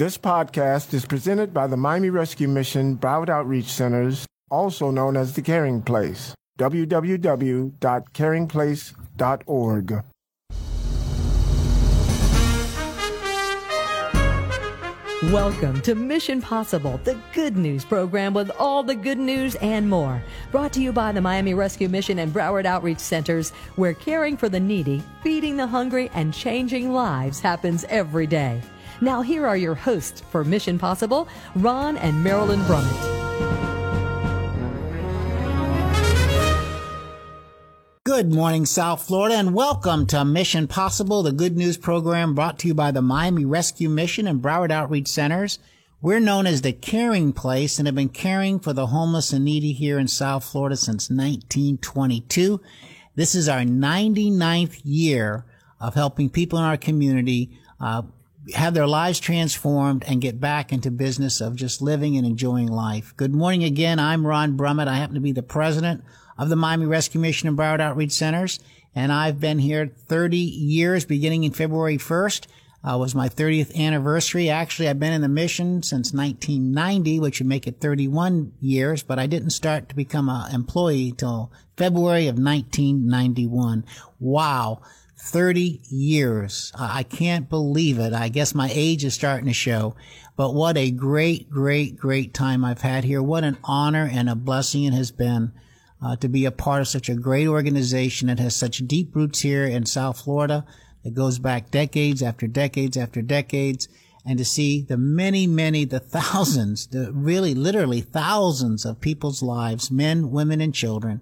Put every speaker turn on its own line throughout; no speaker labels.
This podcast is presented by the Miami Rescue Mission Broward Outreach Centers, also known as The Caring Place. www.caringplace.org.
Welcome to Mission Possible, the good news program with all the good news and more. Brought to you by the Miami Rescue Mission and Broward Outreach Centers, where caring for the needy, feeding the hungry, and changing lives happens every day. Now, here are your hosts for Mission Possible, Ron and Marilyn Brummett.
Good morning, South Florida, and welcome to Mission Possible, the good news program brought to you by the Miami Rescue Mission and Broward Outreach Centers. We're known as the Caring Place and have been caring for the homeless and needy here in South Florida since 1922. This is our 99th year of helping people in our community uh, have their lives transformed and get back into business of just living and enjoying life. Good morning again. I'm Ron Brummett. I happen to be the president of the Miami Rescue Mission and Broward Outreach Centers. And I've been here 30 years beginning in February 1st. Uh, was my 30th anniversary. Actually, I've been in the mission since 1990, which would make it 31 years, but I didn't start to become an employee till February of 1991. Wow. 30 years. I can't believe it. I guess my age is starting to show, but what a great, great, great time I've had here. What an honor and a blessing it has been uh, to be a part of such a great organization that has such deep roots here in South Florida that goes back decades after decades after decades and to see the many, many, the thousands, the really literally thousands of people's lives, men, women, and children,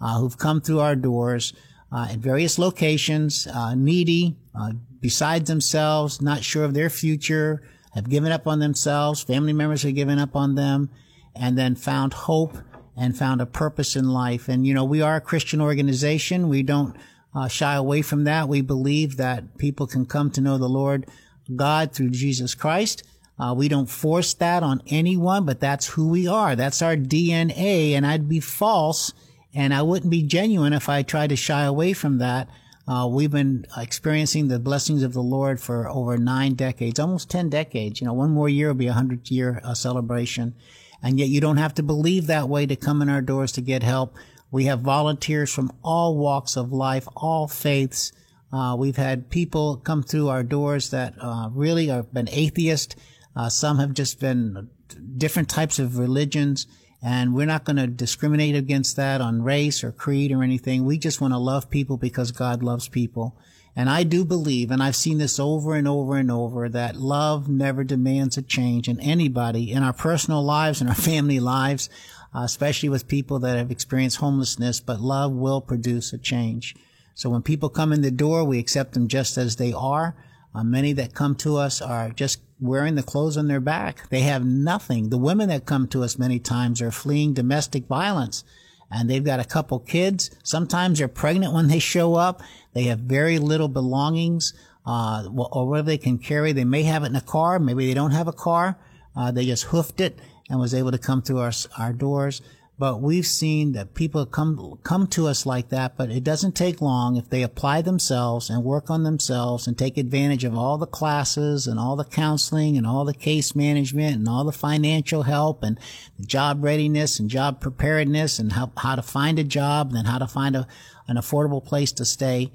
uh, who've come through our doors uh, in various locations, uh, needy, uh, besides themselves, not sure of their future, have given up on themselves, family members have given up on them, and then found hope and found a purpose in life. And, you know, we are a Christian organization. We don't uh, shy away from that. We believe that people can come to know the Lord God through Jesus Christ. Uh, we don't force that on anyone, but that's who we are. That's our DNA. And I'd be false and I wouldn't be genuine if I tried to shy away from that. Uh, we've been experiencing the blessings of the Lord for over nine decades, almost 10 decades. You know, one more year will be a hundred year uh, celebration. And yet you don't have to believe that way to come in our doors to get help. We have volunteers from all walks of life, all faiths. Uh, we've had people come through our doors that uh, really have been atheist. Uh, some have just been different types of religions. And we're not going to discriminate against that on race or creed or anything. We just want to love people because God loves people. And I do believe, and I've seen this over and over and over, that love never demands a change in anybody in our personal lives and our family lives, uh, especially with people that have experienced homelessness, but love will produce a change. So when people come in the door, we accept them just as they are. Uh, many that come to us are just wearing the clothes on their back. They have nothing. The women that come to us many times are fleeing domestic violence and they've got a couple kids. Sometimes they're pregnant when they show up. They have very little belongings, uh, or whatever they can carry. They may have it in a car. Maybe they don't have a car. Uh, they just hoofed it and was able to come through our, our doors. But we've seen that people come, come to us like that, but it doesn't take long if they apply themselves and work on themselves and take advantage of all the classes and all the counseling and all the case management and all the financial help and job readiness and job preparedness and how, how to find a job and then how to find a, an affordable place to stay.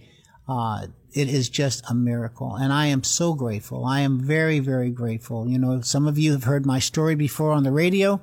Uh, it is just a miracle. And I am so grateful. I am very, very grateful. You know, some of you have heard my story before on the radio.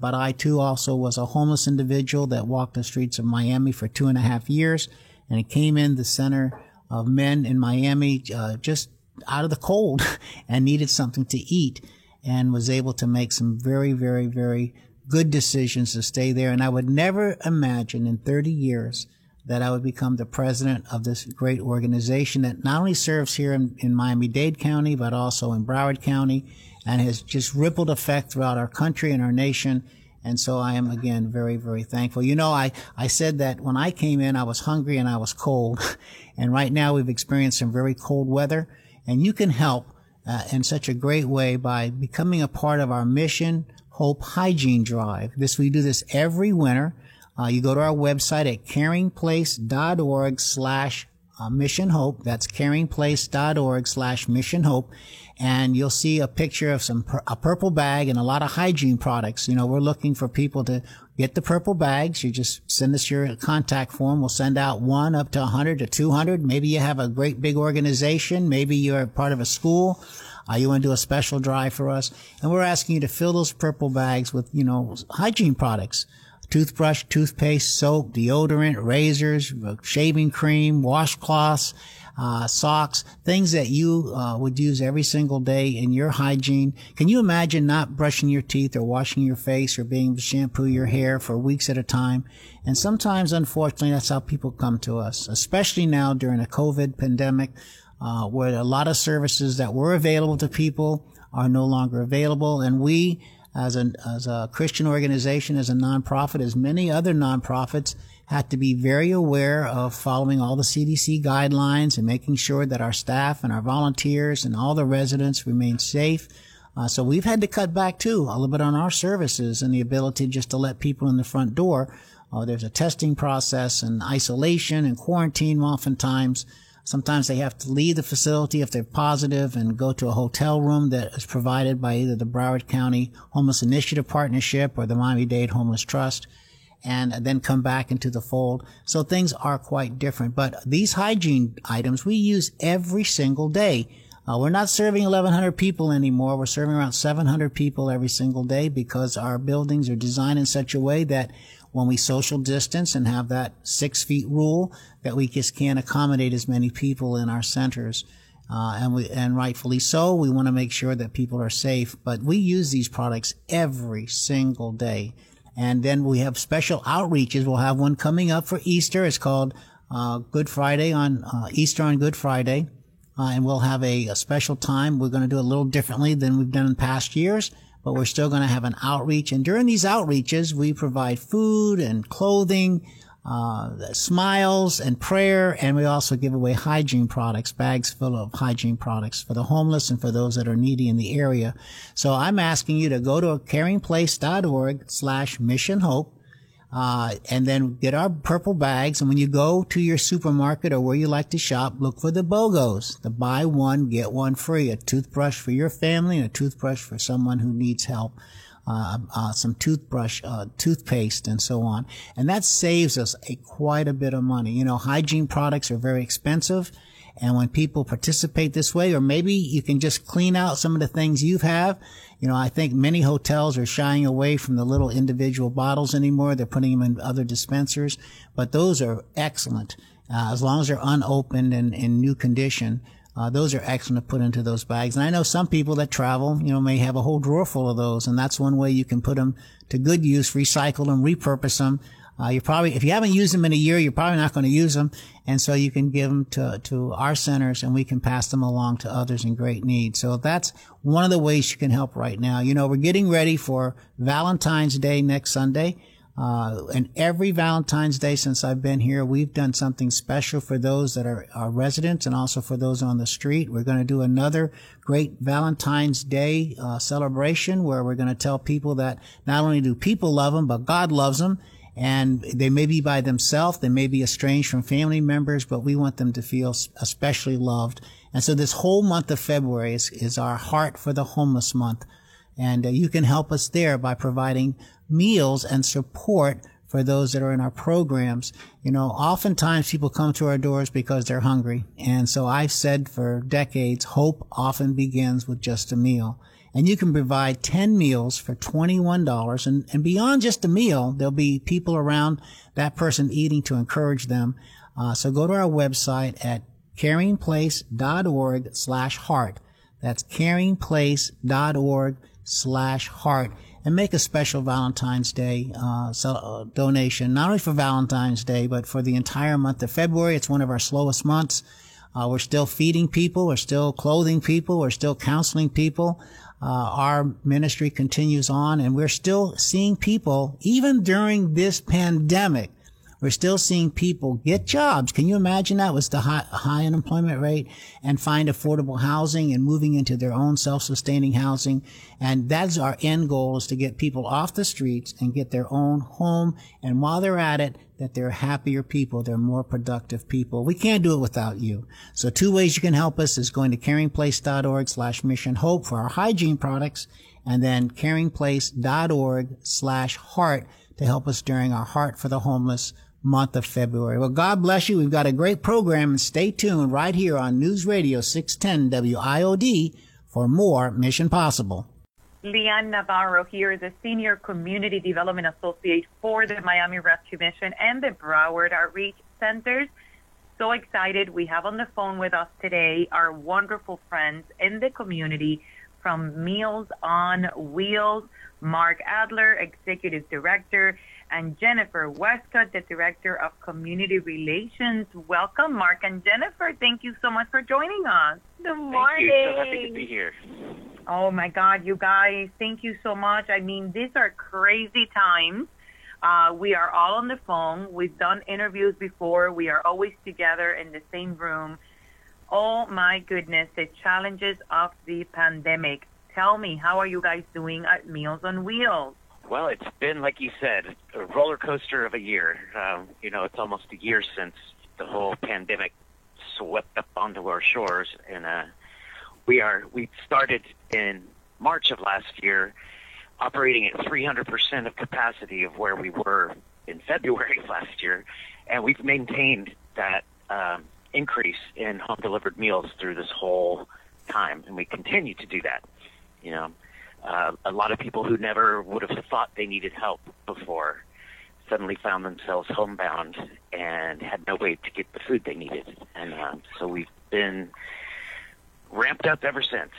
But I too also was a homeless individual that walked the streets of Miami for two and a half years. And it came in the center of men in Miami, uh, just out of the cold and needed something to eat and was able to make some very, very, very good decisions to stay there. And I would never imagine in 30 years that I would become the president of this great organization that not only serves here in, in Miami-Dade County, but also in Broward County and has just rippled effect throughout our country and our nation. And so I am again very, very thankful. You know, I, I said that when I came in, I was hungry and I was cold. and right now we've experienced some very cold weather and you can help uh, in such a great way by becoming a part of our mission hope hygiene drive. This, we do this every winter. Uh, you go to our website at caringplace.org slash uh, mission hope. That's caringplace.org slash mission hope and you'll see a picture of some a purple bag and a lot of hygiene products. You know, we're looking for people to get the purple bags. You just send us your contact form. We'll send out one up to 100 to 200. Maybe you have a great big organization. Maybe you're part of a school. Uh, you want to do a special drive for us, and we're asking you to fill those purple bags with, you know, hygiene products toothbrush, toothpaste, soap, deodorant, razors, shaving cream, washcloths, uh, socks, things that you uh, would use every single day in your hygiene. Can you imagine not brushing your teeth or washing your face or being to shampoo your hair for weeks at a time? And sometimes, unfortunately, that's how people come to us, especially now during a COVID pandemic, uh, where a lot of services that were available to people are no longer available. And we, as a, as a Christian organization, as a nonprofit, as many other nonprofits, had to be very aware of following all the CDC guidelines and making sure that our staff and our volunteers and all the residents remain safe. Uh, so we've had to cut back too a little bit on our services and the ability just to let people in the front door. Uh, there's a testing process and isolation and quarantine oftentimes. Sometimes they have to leave the facility if they're positive and go to a hotel room that is provided by either the Broward County Homeless Initiative Partnership or the Miami-Dade Homeless Trust and then come back into the fold. So things are quite different. But these hygiene items we use every single day. Uh, we're not serving 1,100 people anymore. We're serving around 700 people every single day because our buildings are designed in such a way that when we social distance and have that six feet rule, that we just can't accommodate as many people in our centers. Uh, and we, and rightfully so, we want to make sure that people are safe, but we use these products every single day. And then we have special outreaches. We'll have one coming up for Easter. It's called uh, Good Friday on uh, Easter on Good Friday. Uh, and we'll have a, a special time. We're going to do it a little differently than we've done in past years, but we're still going to have an outreach. And during these outreaches, we provide food and clothing uh, smiles and prayer, and we also give away hygiene products, bags full of hygiene products for the homeless and for those that are needy in the area. So I'm asking you to go to caringplace.org slash mission hope. Uh, and then get our purple bags. And when you go to your supermarket or where you like to shop, look for the BOGOs, the buy one, get one free, a toothbrush for your family and a toothbrush for someone who needs help uh, uh, some toothbrush, uh, toothpaste, and so on. And that saves us a quite a bit of money. You know, hygiene products are very expensive. And when people participate this way, or maybe you can just clean out some of the things you have. You know, I think many hotels are shying away from the little individual bottles anymore. They're putting them in other dispensers, but those are excellent. Uh, as long as they're unopened and in new condition. Uh, those are excellent to put into those bags. And I know some people that travel, you know, may have a whole drawer full of those. And that's one way you can put them to good use, recycle them, repurpose them. Uh, you probably, if you haven't used them in a year, you're probably not going to use them. And so you can give them to, to our centers and we can pass them along to others in great need. So that's one of the ways you can help right now. You know, we're getting ready for Valentine's Day next Sunday. Uh, and every Valentine's Day since I've been here, we've done something special for those that are, are residents and also for those on the street. We're going to do another great Valentine's Day uh, celebration where we're going to tell people that not only do people love them, but God loves them. And they may be by themselves, they may be estranged from family members, but we want them to feel especially loved. And so this whole month of February is, is our Heart for the Homeless month. And uh, you can help us there by providing meals and support for those that are in our programs. You know, oftentimes people come to our doors because they're hungry. And so I've said for decades, hope often begins with just a meal. And you can provide 10 meals for $21. And, and beyond just a meal, there'll be people around that person eating to encourage them. Uh, so go to our website at caringplace.org slash heart. That's caringplace.org slash heart and make a special Valentine's Day uh, uh, donation, not only for Valentine's Day, but for the entire month of February. It's one of our slowest months. Uh, we're still feeding people. We're still clothing people. We're still counseling people. Uh, our ministry continues on and we're still seeing people, even during this pandemic, we're still seeing people get jobs. Can you imagine that was the high, high unemployment rate and find affordable housing and moving into their own self-sustaining housing? And that's our end goal is to get people off the streets and get their own home. And while they're at it, that they're happier people, they're more productive people. We can't do it without you. So two ways you can help us is going to caringplace.org slash mission hope for our hygiene products and then caringplace.org slash heart to help us during our Heart for the Homeless month of February. Well, God bless you. We've got a great program and stay tuned right here on News Radio 610 WIOD for more Mission Possible.
Leanne Navarro here is a Senior Community Development Associate for the Miami Rescue Mission and the Broward Outreach Centers. So excited. We have on the phone with us today our wonderful friends in the community from Meals on Wheels, Mark Adler, Executive Director, and Jennifer Wescott, the Director of Community Relations. Welcome, Mark and Jennifer. Thank you so much for joining us.
Good morning. Thank you. So happy to be here.
Oh my God, you guys, thank you so much. I mean, these are crazy times. Uh, we are all on the phone. We've done interviews before. We are always together in the same room. Oh my goodness, the challenges of the pandemic. Tell me, how are you guys doing at Meals on Wheels?
Well, it's been, like you said, a roller coaster of a year. Um, you know, it's almost a year since the whole pandemic swept up onto our shores, and uh, we are we started in March of last year, operating at 300% of capacity of where we were in February of last year, and we've maintained that um, increase in home delivered meals through this whole time, and we continue to do that. You know, uh, a lot of people who never would have thought they needed help before suddenly found themselves homebound and had no way to get the food they needed, and uh, so we've been ramped up ever since.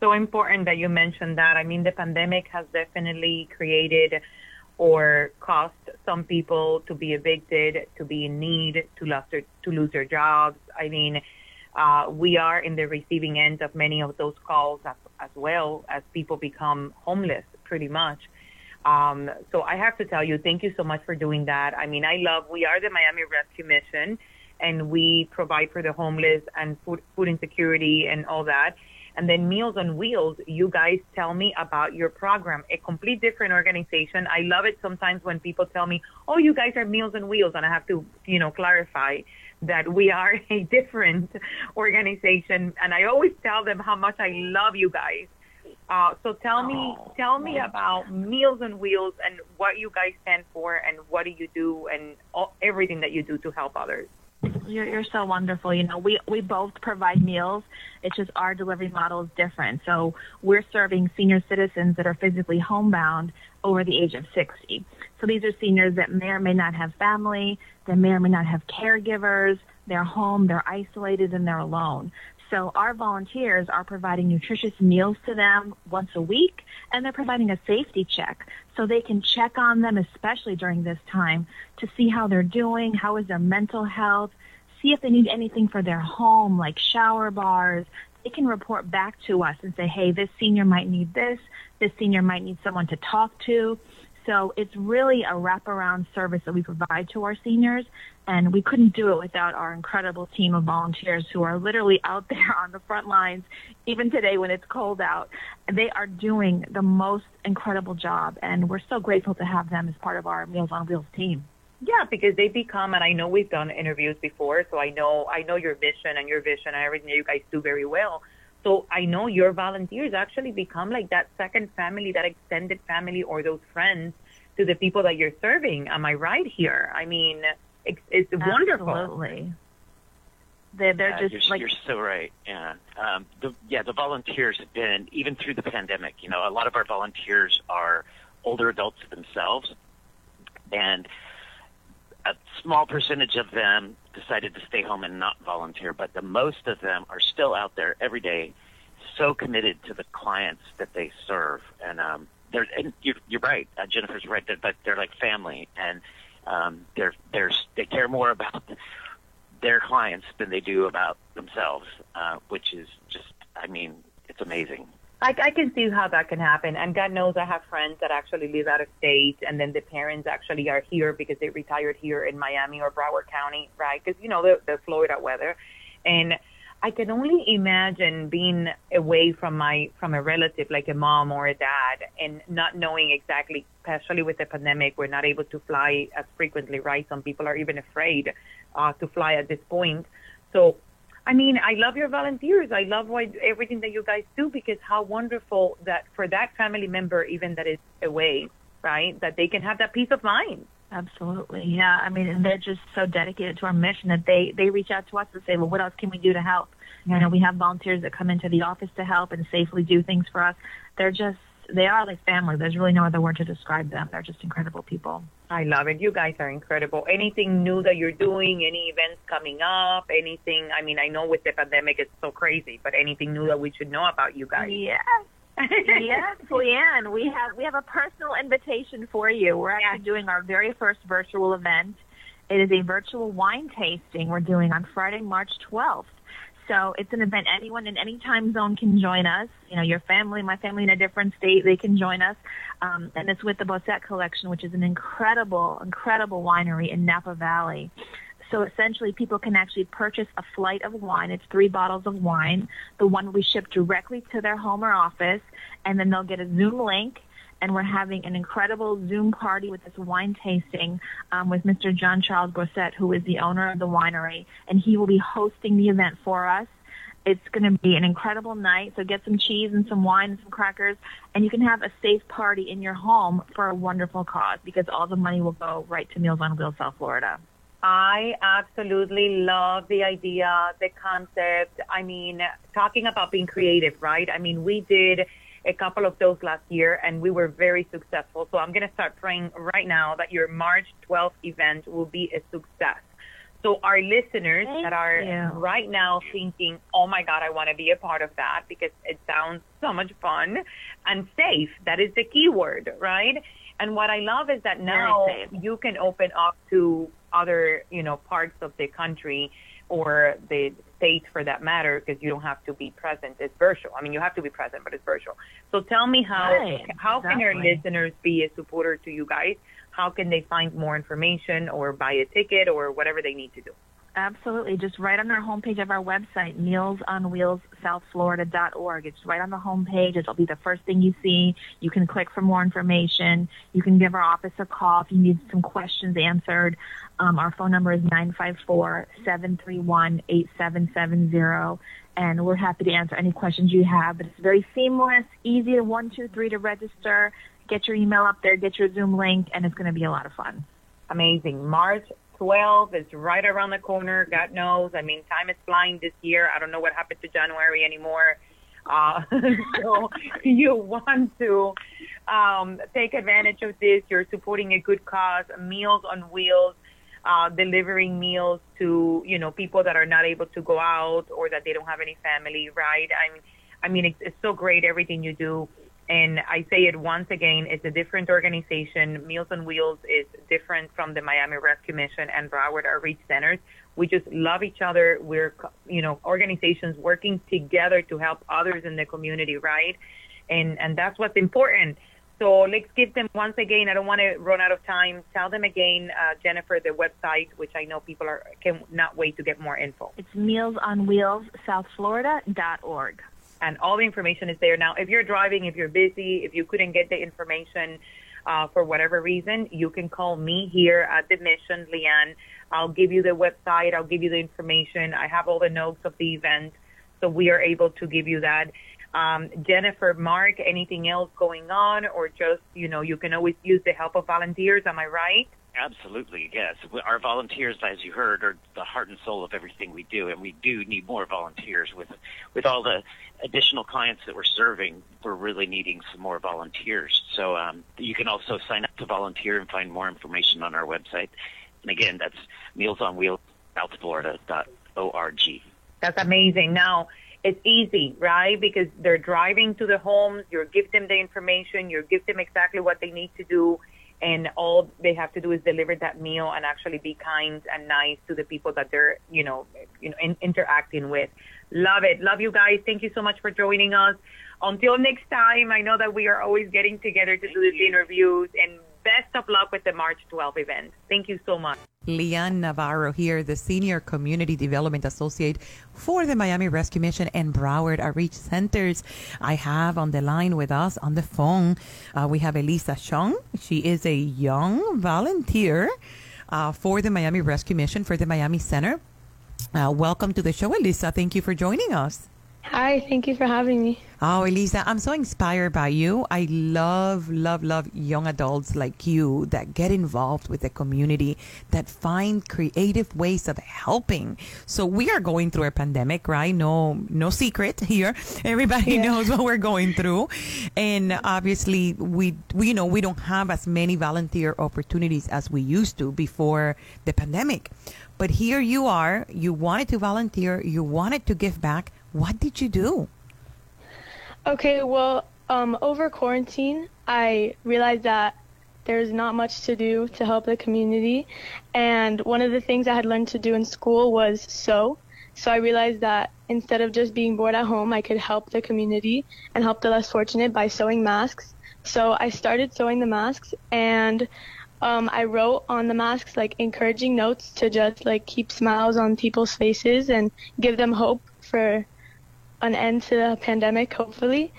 So important that you mentioned that. I mean, the pandemic has definitely created or caused some people to be evicted, to be in need, to lose their, to lose their jobs. I mean, uh, we are in the receiving end of many of those calls as, as well as people become homeless, pretty much. Um, so I have to tell you, thank you so much for doing that. I mean, I love, we are the Miami Rescue Mission and we provide for the homeless and food, food insecurity and all that. And then Meals on Wheels, you guys tell me about your program, a complete different organization. I love it sometimes when people tell me, oh, you guys are Meals on Wheels. And I have to, you know, clarify that we are a different organization. And I always tell them how much I love you guys. Uh, so tell me, tell me about Meals on Wheels and what you guys stand for and what do you do and all, everything that you do to help others.
You're, you're so wonderful. You know, we, we both provide meals. It's just our delivery model is different. So we're serving senior citizens that are physically homebound over the age of 60. So these are seniors that may or may not have family, that may or may not have caregivers. They're home, they're isolated, and they're alone. So our volunteers are providing nutritious meals to them once a week, and they're providing a safety check so they can check on them, especially during this time, to see how they're doing, how is their mental health, see if they need anything for their home, like shower bars. They can report back to us and say, hey, this senior might need this, this senior might need someone to talk to. So it's really a wraparound service that we provide to our seniors, and we couldn't do it without our incredible team of volunteers who are literally out there on the front lines, even today when it's cold out. They are doing the most incredible job, and we're so grateful to have them as part of our Meals on Wheels team.
Yeah, because they become, and I know we've done interviews before, so I know I know your mission and your vision and everything that you guys do very well. So I know your volunteers actually become like that second family, that extended family or those friends to the people that you're serving. Am I right here? I mean, it's, it's wonderful.
Absolutely. They're, they're
yeah,
just
you're,
like
you're so right. Yeah, um, the, yeah. The volunteers have been even through the pandemic. You know, a lot of our volunteers are older adults themselves, and a small percentage of them decided to stay home and not volunteer, but the most of them are still out there every day, so committed to the clients that they serve. And um, they're and you're, you're right, uh, Jennifer's right, they're, but they're like family, and um, they're they're they care more about their clients than they do about themselves, uh, which is just, I mean, it's amazing.
I, I can see how that can happen. And God knows I have friends that actually live out of state and then the parents actually are here because they retired here in Miami or Broward County, right? Because, you know, the, the Florida weather. And I can only imagine being away from my, from a relative like a mom or a dad and not knowing exactly, especially with the pandemic, we're not able to fly as frequently, right? Some people are even afraid uh, to fly at this point. So I mean, I love your volunteers. I love what, everything that you guys do because how wonderful that for that family member, even that is away, right, that they can have that peace of mind.
Absolutely, yeah. I mean, and they're just so dedicated to our mission that they they reach out to us and say, well, what else can we do to help? You know, we have volunteers that come into the office to help and safely do things for us. They're just they are like family. There's really no other word to describe them. They're just incredible people.
I love it. You guys are incredible. Anything new that you're doing, any events coming up, anything, I mean, I know with the pandemic it's so crazy, but anything new that we should know about you guys?
Yes. yes, Leanne, we have we have a personal invitation for you. We're actually doing our very first virtual event. It is a virtual wine tasting we're doing on Friday, March 12th. So it's an event anyone in any time zone can join us. You know, your family, my family in a different state, they can join us. Um, and it's with the Boisset Collection, which is an incredible, incredible winery in Napa Valley. So essentially, people can actually purchase a flight of wine. It's three bottles of wine. The one we ship directly to their home or office, and then they'll get a Zoom link and we're having an incredible Zoom party with this wine tasting um, with Mr. John Charles Boisset, who is the owner of the winery, and he will be hosting the event for us. It's going to be an incredible night. So get some cheese and some wine and some crackers, and you can have a safe party in your home for a wonderful cause because all the money will go right to Meals on Wheels South Florida.
I absolutely love the idea, the concept. I mean, talking about being creative, right? I mean, we did a couple of those last year and we were very successful. So I'm going to start praying right now that your March 12th event will be a success. So our listeners
Thank
that are
you.
right now thinking, oh my God, I want to be a part of that because it sounds so much fun and safe. That is the key word, right? And what I love is that now you can open up to other, you know, parts of the country or the state for that matter, because you don't have to be present. It's virtual. I mean, you have to be present, but it's virtual. So tell me how
right,
how
exactly.
can our listeners be a supporter to you guys? How can they find more information or buy a ticket or whatever they need to do?
Absolutely. Just right on our homepage of our website, mealsonwheelssouthflorida.org. It's right on the homepage. It'll be the first thing you see. You can click for more information. You can give our office a call if you need some questions answered. Um, our phone number is 954-731-8770. And we're happy to answer any questions you have. But it's very seamless, easy to one, two, three to register. Get your email up there, get your Zoom link, and it's going to be a lot of fun.
Amazing. March 12 is right around the corner. God knows. I mean, time is flying this year. I don't know what happened to January anymore. Uh, so you want to um, take advantage of this. You're supporting a good cause, Meals on Wheels, uh, delivering meals to you know people that are not able to go out or that they don't have any family. Right? I mean, I mean, it's, it's so great everything you do. And I say it once again, it's a different organization. Meals on Wheels is different from the Miami Rescue Mission and Broward Outreach Centers. We just love each other. We're, you know, organizations working together to help others in the community, right? And, and that's what's important. So let's give them once again. I don't want to run out of time. Tell them again, uh, Jennifer, the website, which I know people are cannot wait to get more info.
It's mealsonwheelssouthflorida.org
and all the information is there. Now, if you're driving, if you're busy, if you couldn't get the information uh, for whatever reason, you can call me here at the mission, Leanne. I'll give you the website. I'll give you the information. I have all the notes of the event, so we are able to give you that. Um, Jennifer, Mark, anything else going on, or just you know, you can always use the help of volunteers. Am I right?
Absolutely, yes. Our volunteers, as you heard, are the heart and soul of everything we do, and we do need more volunteers. With with all the additional clients that we're serving, we're really needing some more volunteers. So um, you can also sign up to volunteer and find more information on our website. And again, that's Meals on Wheels SouthFlorida.org.
That's amazing. Now it's easy, right? Because they're driving to the homes. You give them the information. You give them exactly what they need to do and all they have to do is deliver that meal and actually be kind and nice to the people that they're you know you know in, interacting with Love it. Love you guys. Thank you so much for joining us. Until next time, I know that we are always getting together to do these interviews and best of luck with the March 12 event. Thank you so much.
Leanne Navarro here, the Senior Community Development Associate for the Miami Rescue Mission and Broward Outreach Centers. I have on the line with us on the phone, uh, we have Elissa Chond. She is a young volunteer uh, for the Miami Rescue Mission for the Miami Center. Uh, welcome to the show, Elissa. Thank you for joining us.
Hi, thank you for having me.
Oh, Elissa, I'm so inspired by you. I love, love, love young adults like you that get involved with the community, that find creative ways of helping. So we are going through a pandemic, right? No, no secret here. Everybody yeah. knows what we're going through. And obviously we, we, you know, we don't have as many volunteer opportunities as we used to before the pandemic. But here you are, you wanted to volunteer, you wanted to give back what did you do?
Okay, well, um, over quarantine, I realized that there's not much to do to help the community. And one of the things I had learned to do in school was sew. So I realized that instead of just being bored at home, I could help the community and help the less fortunate by sewing masks. So I started sewing the masks and um, I wrote on the masks like encouraging notes to just like keep smiles on people's faces and give them hope for an end to the pandemic, hopefully.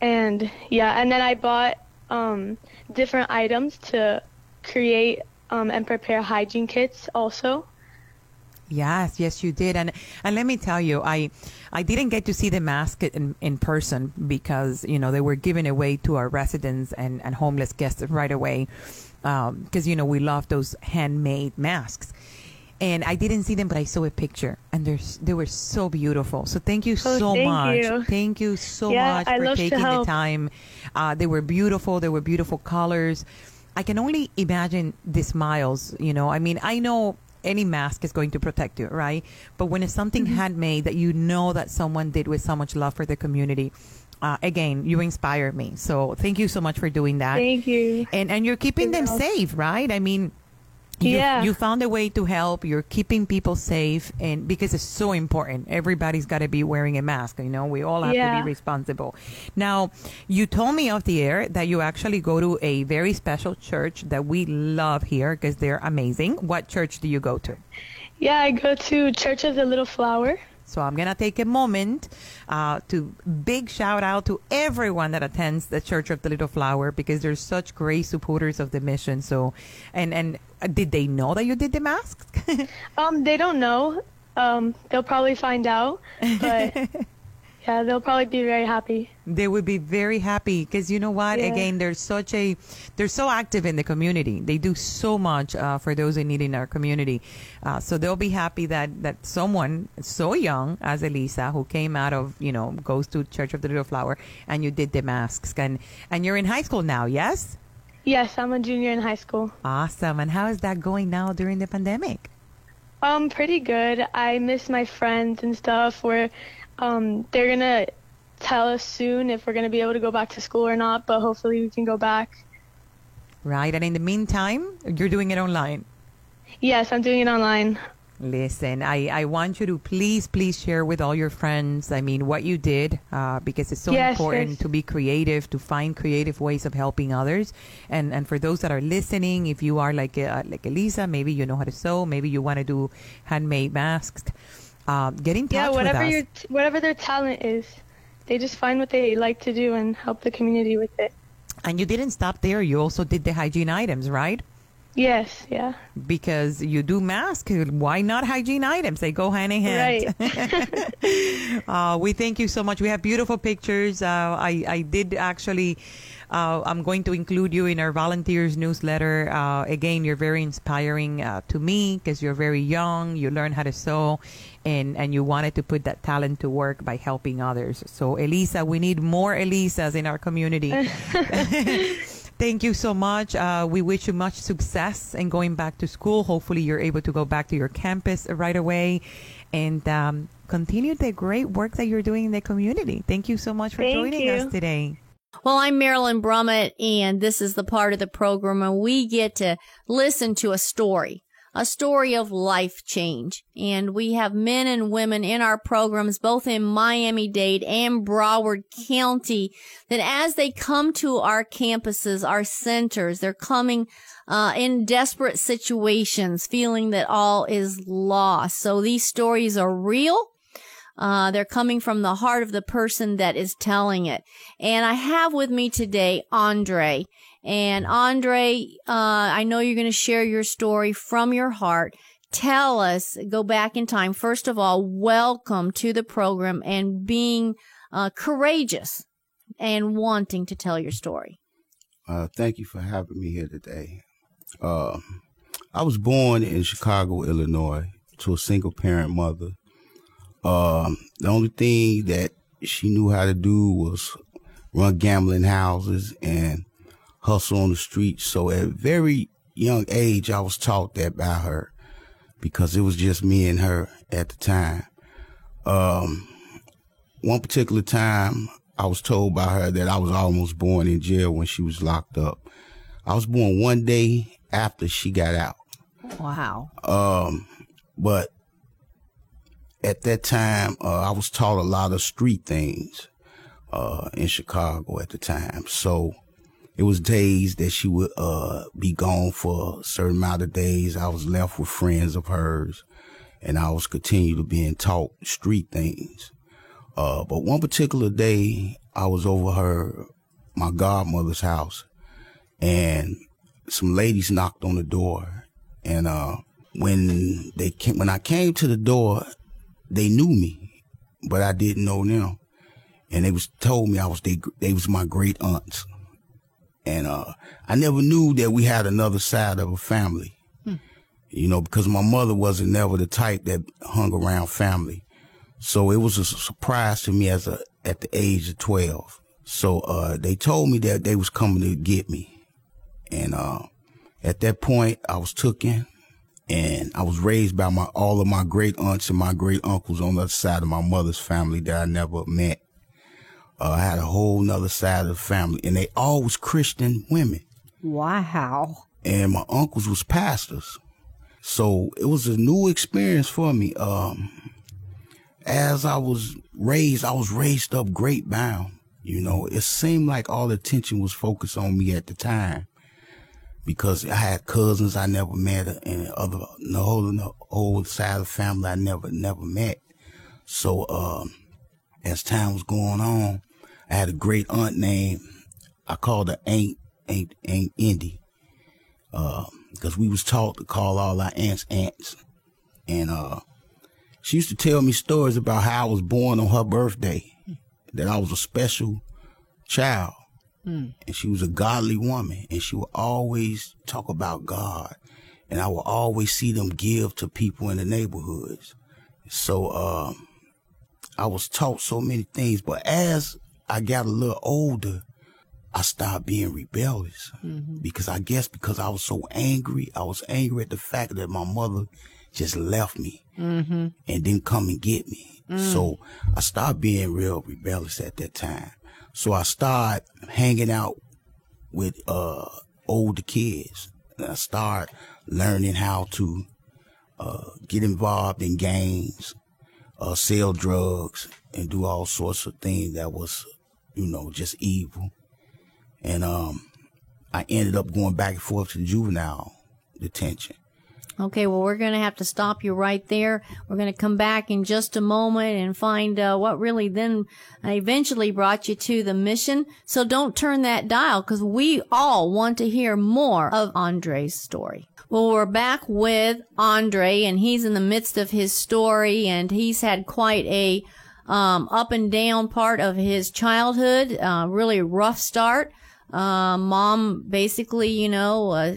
And yeah, and then I bought um, different items to create um, and prepare hygiene kits also.
Yes, yes, you did, and and let me tell you, I I didn't get to see the mask in, in person because you know they were given away to our residents and, and homeless guests right away because um, you know we love those handmade masks and I didn't see them, but I saw a picture, and they're they were so beautiful. So thank you
oh,
so
thank
much.
You.
Thank you so
yeah,
much
I
for taking
the
time. Uh, they were beautiful. They were beautiful colors. I can only imagine the smiles. You know, I mean, I know any mask is going to protect you, right? But when it's something mm-hmm. handmade that you know that someone did with so much love for the community, uh, again, you inspire me. So thank you so much for doing that.
Thank you.
And and you're keeping them safe, right? I mean, you,
yeah.
you found a way to help. You're keeping people safe, and because it's so important, everybody's got to be wearing a mask. You know, we all have
yeah.
to be responsible. Now, you told me off the air that you actually go to a very special church that we love here because they're amazing. What church do you go to?
Yeah, I go to Church of the Little Flower.
So I'm going to take a moment uh, to big shout out to everyone that attends the Church of the Little Flower because they're such great supporters of the mission. So, and and uh, did they know that you did the masks?
um, they don't know. Um, they'll probably find out, but Yeah, they'll probably be very happy.
They would be very happy because you know what? Yeah. Again, they're such a, they're so active in the community. They do so much uh, for those in need in our community. Uh, so they'll be happy that that someone so young as Elissa, who came out of you know goes to Church of the Little Flower, and you did the masks, and and you're in high school now, yes?
Yes, I'm a junior in high school.
Awesome. And how is that going now during the pandemic?
Um, pretty good. I miss my friends and stuff. We're um, they're gonna tell us soon if we're gonna be able to go back to school or not, but hopefully we can go back.
Right, and in the meantime, you're doing it online.
Yes, I'm doing it online.
Listen, I, I want you to please, please share with all your friends, I mean, what you did, uh, because it's so
yes,
important
yes.
to be creative, to find creative ways of helping others. And, and for those that are listening, if you are like, uh, like Elissa, maybe you know how to sew, maybe you want to do handmade masks, uh, get in touch
yeah, whatever
your
t- whatever their talent is, they just find what they like to do and help the community with it.
And you didn't stop there. You also did the hygiene items, right?
Yes, yeah.
Because you do masks. Why not hygiene items? They go hand in hand.
Right.
uh, we thank you so much. We have beautiful pictures. Uh, I, I did actually uh, I'm going to include you in our volunteers newsletter. Uh, again, you're very inspiring uh, to me because you're very young. You learn how to sew, and and you wanted to put that talent to work by helping others. So, Elissa, we need more Elissas in our community. Thank you so much. Uh, we wish you much success in going back to school. Hopefully, you're able to go back to your campus right away and um, continue the great work that you're doing in the community. Thank you so much for
Thank
joining
you.
us today.
Well, I'm Marilyn Brummett, and this is the part of the program where we get to listen to a story a story of life change. And we have men and women in our programs, both in Miami-Dade and Broward County, that as they come to our campuses, our centers, they're coming uh, in desperate situations, feeling that all is lost. So these stories are real. Uh, they're coming from the heart of the person that is telling it. And I have with me today Andre. And Andre, uh, I know you're going to share your story from your heart. Tell us, go back in time. First of all, welcome to the program and being uh, courageous and wanting to tell your story.
Uh, thank you for having me here today. Uh, I was born in Chicago, Illinois, to a single parent mother. Um, the only thing that she knew how to do was run gambling houses and hustle on the streets. So at a very young age, I was taught that by her because it was just me and her at the time. Um, one particular time, I was told by her that I was almost born in jail when she was locked up. I was born one day after she got out.
Wow.
Um, but at that time, uh, I was taught a lot of street things uh, in Chicago at the time. So it was days that she would uh, be gone for a certain amount of days. I was left with friends of hers, and I was continue to being taught street things. Uh, but one particular day, I was over her my godmother's house, and some ladies knocked on the door, and uh, when they came, when I came to the door, they knew me, but I didn't know them, and they was told me I was they they was my great aunts. And uh, I never knew that we had another side of a family. Hmm. You know, because my mother wasn't never the type that hung around family. So it was a surprise to me as a at the age of twelve. So uh, they told me that they was coming to get me, and uh, at that point I was taken, and I was raised by my all of my great aunts and my great uncles on the other side of my mother's family that I never met. Uh, I had a whole nother side of the family, and they all was Christian women.
Wow.
And my uncles was pastors. So it was a new experience for me. Um, as I was raised, I was raised up great bound. You know, it seemed like all attention was focused on me at the time because I had cousins I never met and other the whole, the whole side of the family I never never met. So um, as time was going on, I had a great aunt named I called her Aunt Aunt Aunt Indy, because uh, we was taught to call all our aunts aunts, and uh, she used to tell me stories about how I was born on her birthday, that I was a special child, mm. and she was a godly woman, and she would always talk about God, and I would always see them give to people in the neighborhoods. So um, I was taught so many things, but as I got a little older, I started being rebellious mm-hmm. because I guess because I was so angry, I was angry at the fact that my mother just left me mm-hmm. and didn't come and get me. Mm. So I started being real rebellious at that time. So I started hanging out with uh, older kids. And I started learning how to uh, get involved in gangs, uh, sell drugs, and do all sorts of things that was, you know, just evil. And um, I ended up going back and forth to juvenile detention.
Okay, well, we're going to have to stop you right there. We're going to come back in just a moment and find uh, what really then eventually brought you to the mission. So don't turn that dial because we all want to hear more of Andre's story. Well, we're back with Andre and he's in the midst of his story and he's had quite a um, up and down part of his childhood, uh, really rough start. Uh, mom basically, you know, uh,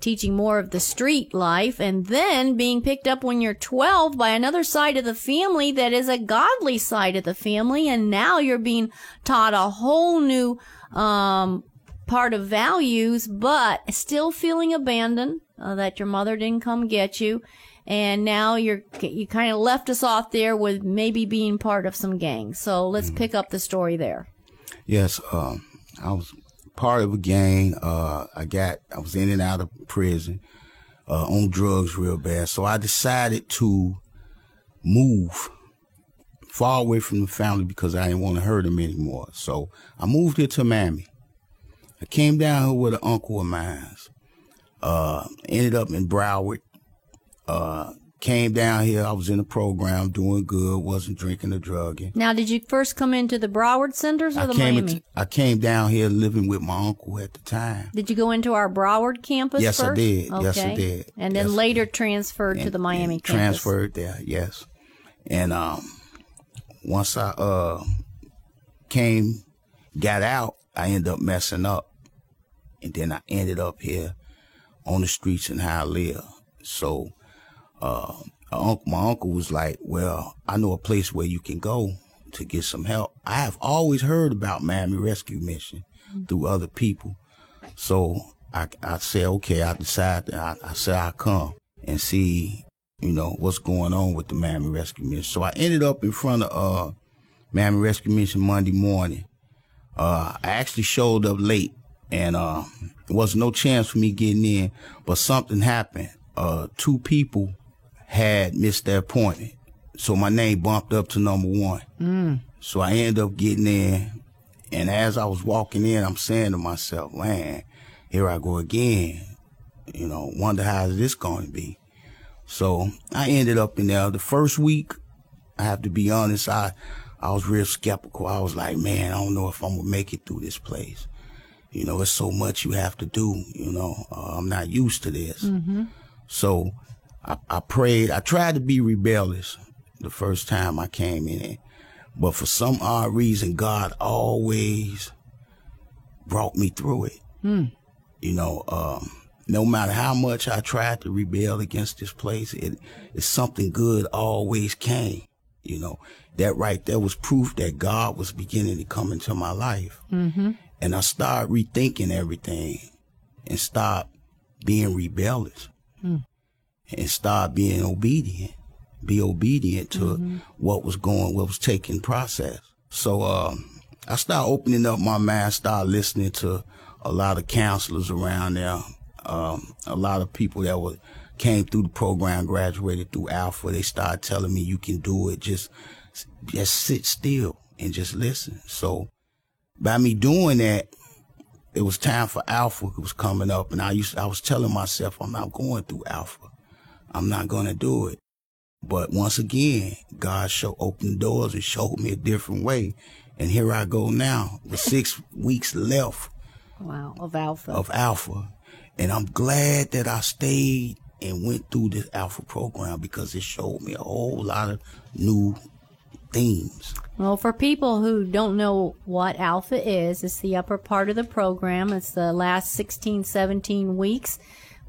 teaching more of the street life and then being picked up when you're 12 by another side of the family that is a godly side of the family. And now you're being taught a whole new, um, part of values, but still feeling abandoned, uh, that your mother didn't come get you. And now you're, you kind of left us off there with maybe being part of some gang. So let's mm. pick up the story there.
Yes. Um, I was part of a gang. Uh, I got, I was in and out of prison. uh, on drugs real bad. So I decided to move far away from the family because I didn't want to hurt them anymore. So I moved here to Miami. I came down here with an uncle of mine. Uh, ended up in Broward. Uh, came down here. I was in the program, doing good. wasn't drinking or drugging.
Now, did you first come into the Broward centers or
I
the
came
Miami?
I came down here living with my uncle at the time.
did you go into our Broward campus
Yes, I
first?
did. Yes, I
Okay.
did.
And then
Yes, I
later transferred to the Miami
and
campus.
Transferred there, yes. And um, once I uh came, got out, I ended up messing up, and then I ended up here on the streets in Hialeah. So, uh, uncle, my uncle was like, "Well, I know a place where you can go to get some help." I have always heard about Miami Rescue Mission through other people, so I, I said, "Okay." I decided. I, I said, "I'll come and see, you know, what's going on with the Miami Rescue Mission." So I ended up in front of uh, Miami Rescue Mission Monday morning. Uh, I actually showed up late, and uh, there was no chance for me getting in, but something happened. Uh, two people had missed their appointment, so my name bumped up to number one.
Mm.
So I ended up getting in, and as I was walking in, I'm saying to myself, "Man, here I go again." You know, wonder how is this going to be? So I ended up in there. The first week, I have to be honest, I I was real skeptical. I was like, man, I don't know if I'm gonna make it through this place. You know, it's so much you have to do. You know, uh, I'm not used to this.
Mm-hmm.
So I, I prayed. I tried to be rebellious the first time I came in, but for some odd reason, God always brought me through it.
Hmm.
You know, um, no matter how much I tried to rebel against this place, it, it's something good always came. You know, that right there was proof that God was beginning to come into my life.
Mm-hmm.
And I started rethinking everything and stopped being rebellious
Hmm.
And start being obedient. Be obedient to
Mm-hmm.
what was going, what was taking process. So um, I started opening up my mind, started listening to a lot of counselors around there, um, a lot of people that were came through the program, graduated through Alpha. They started telling me you can do it. Just just sit still and just listen. So by me doing that, it was time for Alpha. It was coming up, and I used I was telling myself I'm not going through Alpha. I'm not going to do it. But once again, God show opened doors and showed me a different way, and here I go now with six weeks left
Wow, of Alpha.
of Alpha, and I'm glad that I stayed and went through this Alpha program because it showed me a whole lot of new themes.
Well, for people who don't know what Alpha is, it's the upper part of the program. It's the last 16, 17 weeks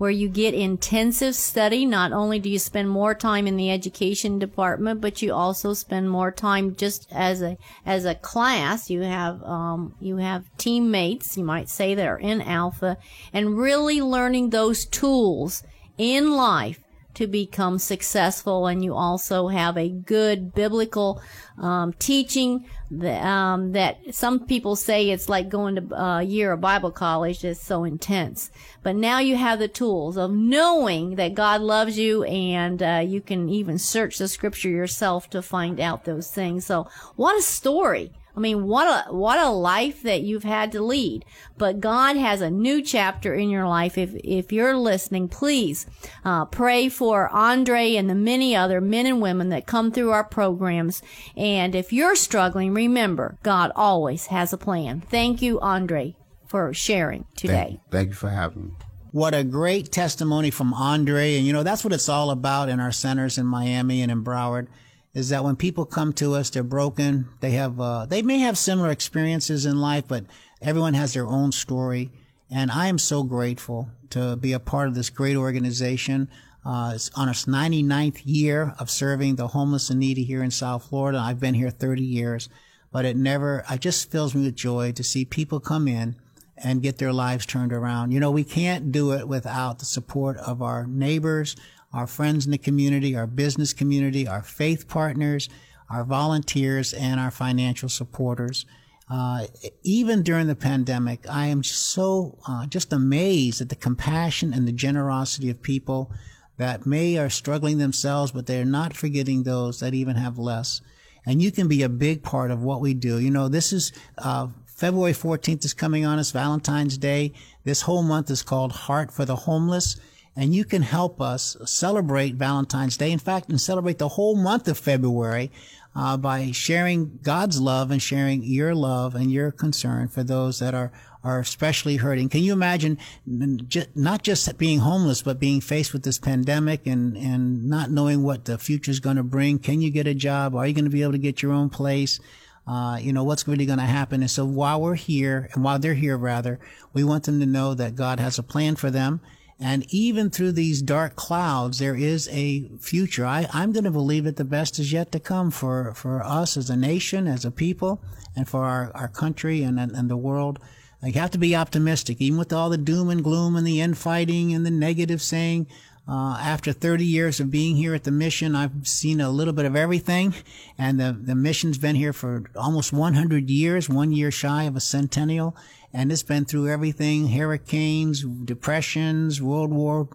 where you get intensive study. Not only do you spend more time in the education department, but you also spend more time just as a as a class. You have um, you have teammates, you might say, that are in Alpha, and really learning those tools in life to become successful and you also have a good biblical um, teaching that, um, that some people say it's like going to a year of bible college it's so intense. But now you have the tools of knowing that god loves you and uh, you can even search the scripture yourself to find out those things. So what a story I mean, what a what a life that you've had to lead. But God has a new chapter in your life. If if you're listening, please uh, pray for Andre and the many other men and women that come through our programs. And if you're struggling, remember God always has a plan. Thank you, Andre, for sharing today.
Thank, thank you for having me.
What a great testimony from Andre. And you know, that's what it's all about in our centers in Miami and in Broward is that when people come to us, they're broken. They have, uh, they may have similar experiences in life, but everyone has their own story. And I am so grateful to be a part of this great organization. Uh, it's on its 99th year of serving the homeless and needy here in South Florida. I've been here 30 years, but it never, it just fills me with joy to see people come in and get their lives turned around. You know, we can't do it without the support of our neighbors, our friends in the community, our business community, our faith partners, our volunteers, and our financial supporters. uh, even during the pandemic, I am so uh, just amazed at the compassion and the generosity of people that may are struggling themselves, but they're not forgetting those that even have less. And you can be a big part of what we do. You know, this is uh, February 14th is coming on us, Valentine's Day. This whole month is called Heart for the Homeless. And you can help us celebrate Valentine's Day. In fact, and celebrate the whole month of February uh, by sharing God's love and sharing your love and your concern for those that are are especially hurting. Can you imagine not just being homeless, but being faced with this pandemic and, and not knowing what the future is going to bring? Can you get a job? Are you going to be able to get your own place? Uh, you know, what's really going to happen. And so while we're here and while they're here, rather, we want them to know that God has a plan for them and even through these dark clouds, there is a future. I, I'm going to believe that the best is yet to come for, for us as a nation, as a people, and for our, our country and, and, and the world. You have to be optimistic, even with all the doom and gloom and the infighting and the negative saying. Uh, after 30 years of being here at the mission, I've seen a little bit of everything, and the, the mission's been here for almost 100 years, one year shy of a centennial, and it's been through everything: hurricanes, depressions, World War,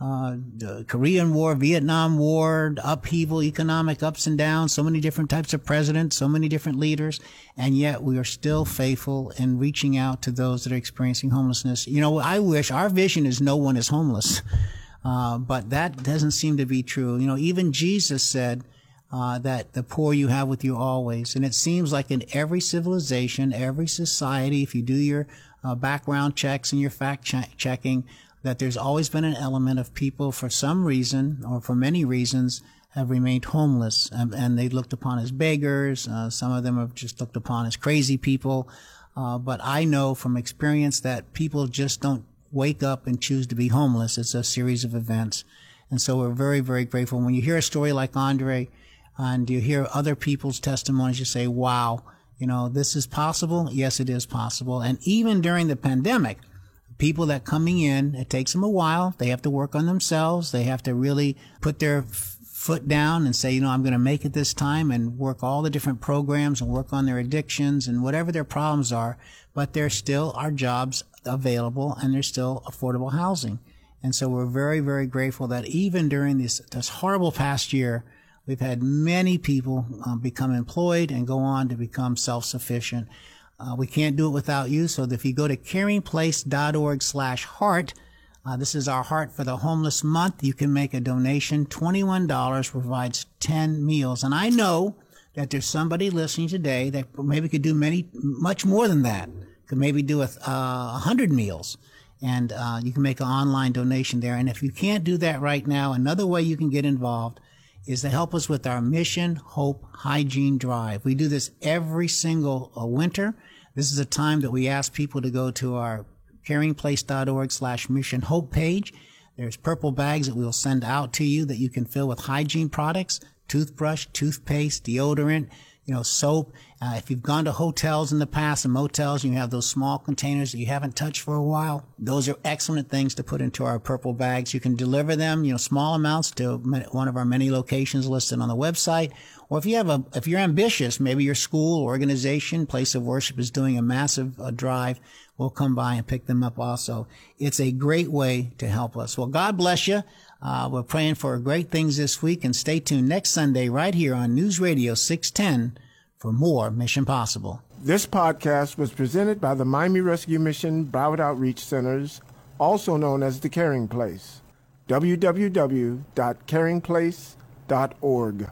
uh, the Korean War, Vietnam War, upheaval, economic ups and downs, so many different types of presidents, so many different leaders, and yet we are still faithful in reaching out to those that are experiencing homelessness. You know, I wish our vision is no one is homeless, uh, but that doesn't seem to be true. You know, even Jesus said, uh, that the poor you have with you always. And it seems like in every civilization, every society, if you do your uh, background checks and your fact che- checking, that there's always been an element of people for some reason or for many reasons have remained homeless and, and they looked upon as beggars. Uh, some of them have just looked upon as crazy people. Uh, but I know from experience that people just don't wake up and choose to be homeless. It's a series of events. And so we're very, very grateful. When you hear a story like Andre, and you hear other people's testimonies, you say, wow, you know, this is possible. Yes, it is possible. And even during the pandemic, people that coming in, it takes them a while. They have to work on themselves. They have to really put their foot down and say, you know, I'm going to make it this time and work all the different programs and work on their addictions and whatever their problems are. But there still are jobs available and there's still affordable housing. And so we're very, very grateful that even during this, this horrible past year, We've had many people um, become employed and go on to become self-sufficient. Uh, we can't do it without you. So if you go to caringplace.org slash heart, uh, this is our Heart for the Homeless month. You can make a donation. $21 provides 10 meals. And I know that there's somebody listening today that maybe could do many, much more than that. Could maybe do a, uh, 100 meals. And uh, you can make an online donation there. And if you can't do that right now, another way you can get involved is to help us with our Mission Hope Hygiene Drive. We do this every single uh, winter. This is a time that we ask people to go to our caringplace.org slash mission hope page. There's purple bags that we'll send out to you that you can fill with hygiene products, toothbrush, toothpaste, deodorant, you know, soap. Uh, if you've gone to hotels in the past and motels and you have those small containers that you haven't touched for a while, those are excellent things to put into our purple bags. You can deliver them, you know, small amounts to one of our many locations listed on the website. Or if you have a, if you're ambitious, maybe your school, organization, place of worship is doing a massive uh, drive, we'll come by and pick them up also. It's a great way to help us. Well, God bless you. Uh, we're praying for great things this week and stay tuned next Sunday right here on News Radio 610 for more Mission Possible.
This podcast was presented by the Miami Rescue Mission Broward Outreach Centers, also known as The Caring Place. www.caringplace.org.